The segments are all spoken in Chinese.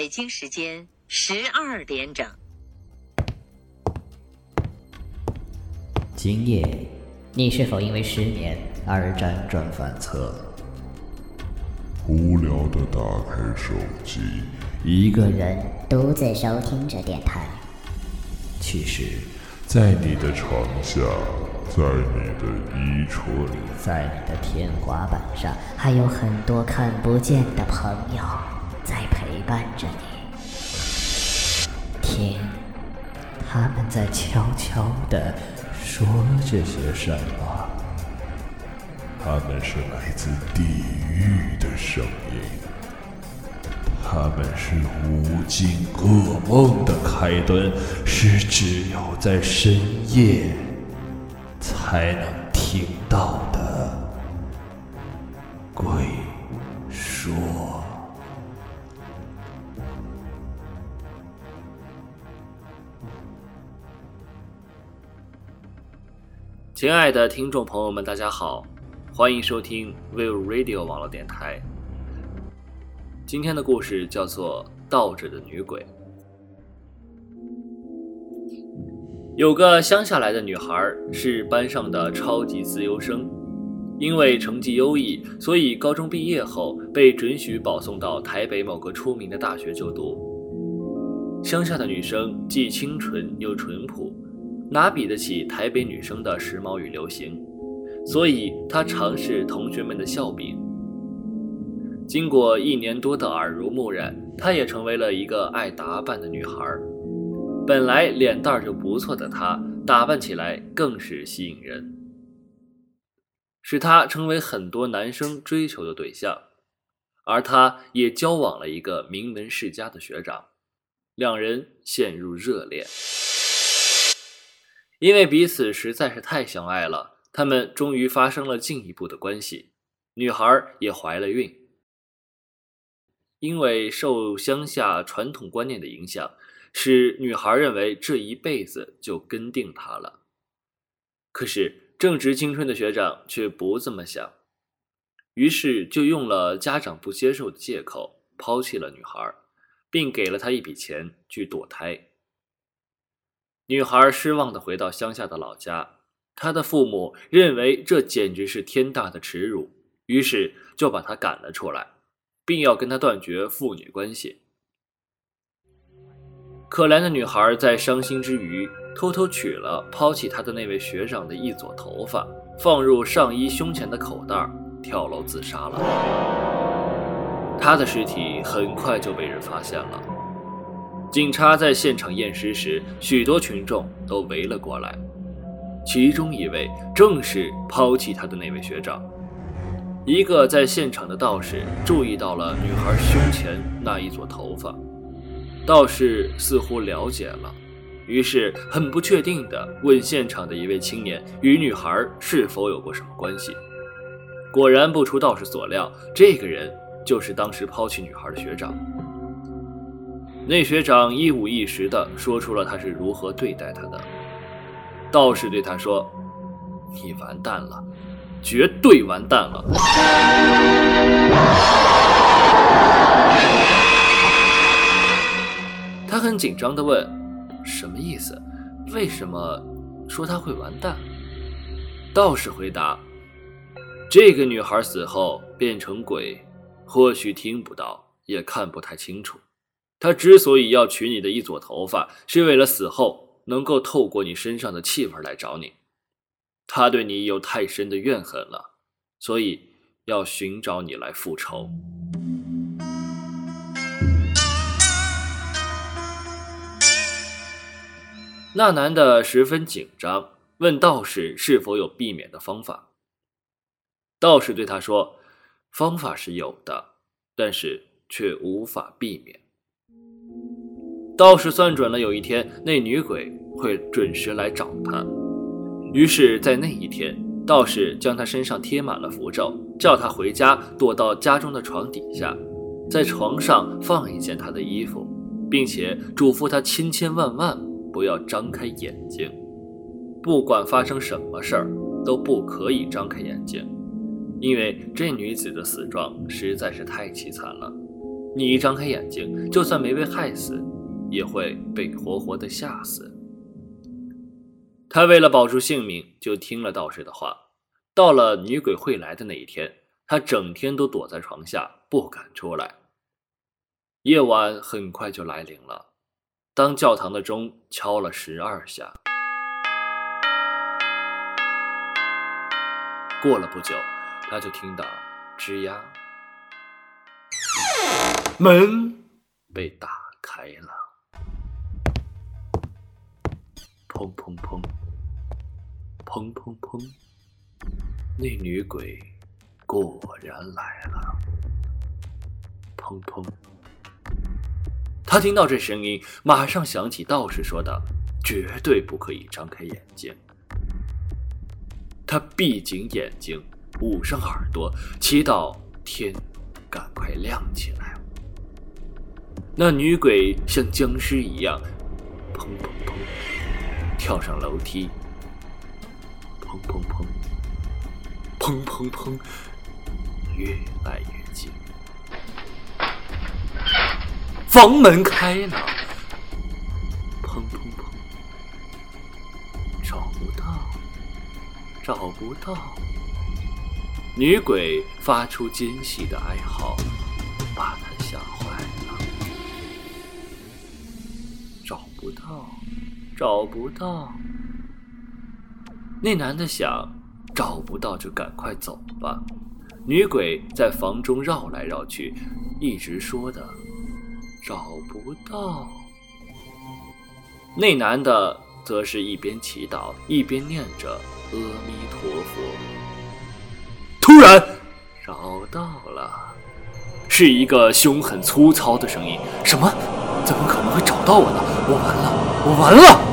北京时间十二点整。今夜，你是否因为失眠而辗转反侧？无聊的打开手机，一个人独自收听着电台。其实，在你的床下，在你的衣橱里，在你的天花板上，还有很多看不见的朋友在陪伴着你。听，他们在悄悄地说着些什么？他们是来自地狱的声音，他们是无尽噩梦的开端，是只有在深夜才能听到的鬼亲爱的听众朋友们，大家好，欢迎收听 Will Radio 网络电台。今天的故事叫做《倒着的女鬼》。有个乡下来的女孩是班上的超级资优生，因为成绩优异，所以高中毕业后被准许保送到台北某个出名的大学就读。乡下的女生既清纯又淳朴。哪比得起台北女生的时髦与流行？所以她常是同学们的笑柄。经过一年多的耳濡目染，她也成为了一个爱打扮的女孩。本来脸蛋就不错的她，打扮起来更是吸引人，使她成为很多男生追求的对象。而她也交往了一个名门世家的学长，两人陷入热恋。因为彼此实在是太相爱了，他们终于发生了进一步的关系，女孩也怀了孕。因为受乡下传统观念的影响，使女孩认为这一辈子就跟定他了。可是正值青春的学长却不这么想，于是就用了家长不接受的借口抛弃了女孩，并给了她一笔钱去堕胎。女孩失望地回到乡下的老家，她的父母认为这简直是天大的耻辱，于是就把她赶了出来，并要跟她断绝父女关系。可怜的女孩在伤心之余，偷偷取了抛弃她的那位学长的一撮头发，放入上衣胸前的口袋，跳楼自杀了。她的尸体很快就被人发现了。警察在现场验尸时，许多群众都围了过来，其中一位正是抛弃他的那位学长。一个在现场的道士注意到了女孩胸前那一撮头发，道士似乎了解了，于是很不确定地问现场的一位青年与女孩是否有过什么关系。果然不出道士所料，这个人就是当时抛弃女孩的学长。那学长一五一十地说出了他是如何对待他的。道士对他说：“你完蛋了，绝对完蛋了。”他很紧张地问：“什么意思？为什么说他会完蛋？”道士回答：“这个女孩死后变成鬼，或许听不到，也看不太清楚。”他之所以要取你的一撮头发，是为了死后能够透过你身上的气味来找你。他对你有太深的怨恨了，所以要寻找你来复仇。那男的十分紧张，问道士是否有避免的方法。道士对他说：“方法是有的，但是却无法避免。”道士算准了有一天那女鬼会准时来找他，于是，在那一天，道士将他身上贴满了符咒，叫他回家躲到家中的床底下，在床上放一件他的衣服，并且嘱咐他千千万万不要张开眼睛，不管发生什么事儿都不可以张开眼睛，因为这女子的死状实在是太凄惨了。你一张开眼睛，就算没被害死，也会被活活的吓死。他为了保住性命，就听了道士的话。到了女鬼会来的那一天，他整天都躲在床下，不敢出来。夜晚很快就来临了，当教堂的钟敲了十二下，过了不久，他就听到吱呀，门被打开了，砰砰砰，砰砰砰，那女鬼果然来了，砰砰。他听到这声音，马上想起道士说的：“绝对不可以张开眼睛。”他闭紧眼睛，捂上耳朵，祈祷天赶快亮起来。那女鬼像僵尸一样，砰砰，跳上楼梯，砰砰砰，砰砰砰，越来越近。房门开了，砰砰砰，找不到，找不到。女鬼发出尖细的哀嚎，把他吓坏了。找不到，找不到。那男的想，找不到就赶快走吧。女鬼在房中绕来绕去，一直说的。找不到，那男的则是一边祈祷一边念着阿弥陀佛。突然，找到了，是一个凶狠粗糙的声音。什么？怎么可能会找到我呢？我完了，我完了！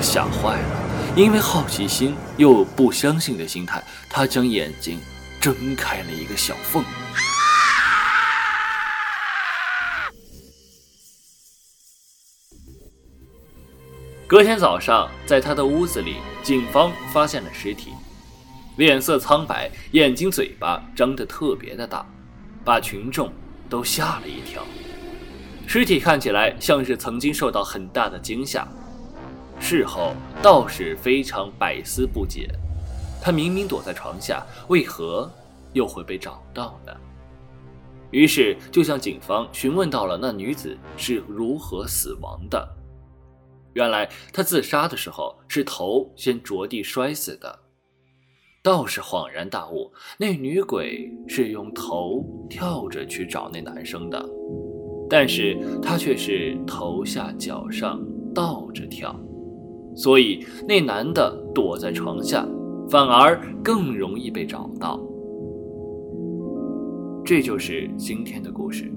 吓坏了，因为好奇心又不相信的心态，他将眼睛睁开了一个小缝。隔天早上，在他的屋子里，警方发现了尸体，脸色苍白，眼睛、嘴巴张得特别的大，把群众都吓了一跳。尸体看起来像是曾经受到很大的惊吓。事后，道士非常百思不解，他明明躲在床下，为何又会被找到呢？于是就向警方询问到了那女子是如何死亡的。原来他自杀的时候是头先着地摔死的，道士恍然大悟，那女鬼是用头跳着去找那男生的，但是他却是头下脚上倒着跳，所以那男的躲在床下，反而更容易被找到。这就是今天的故事。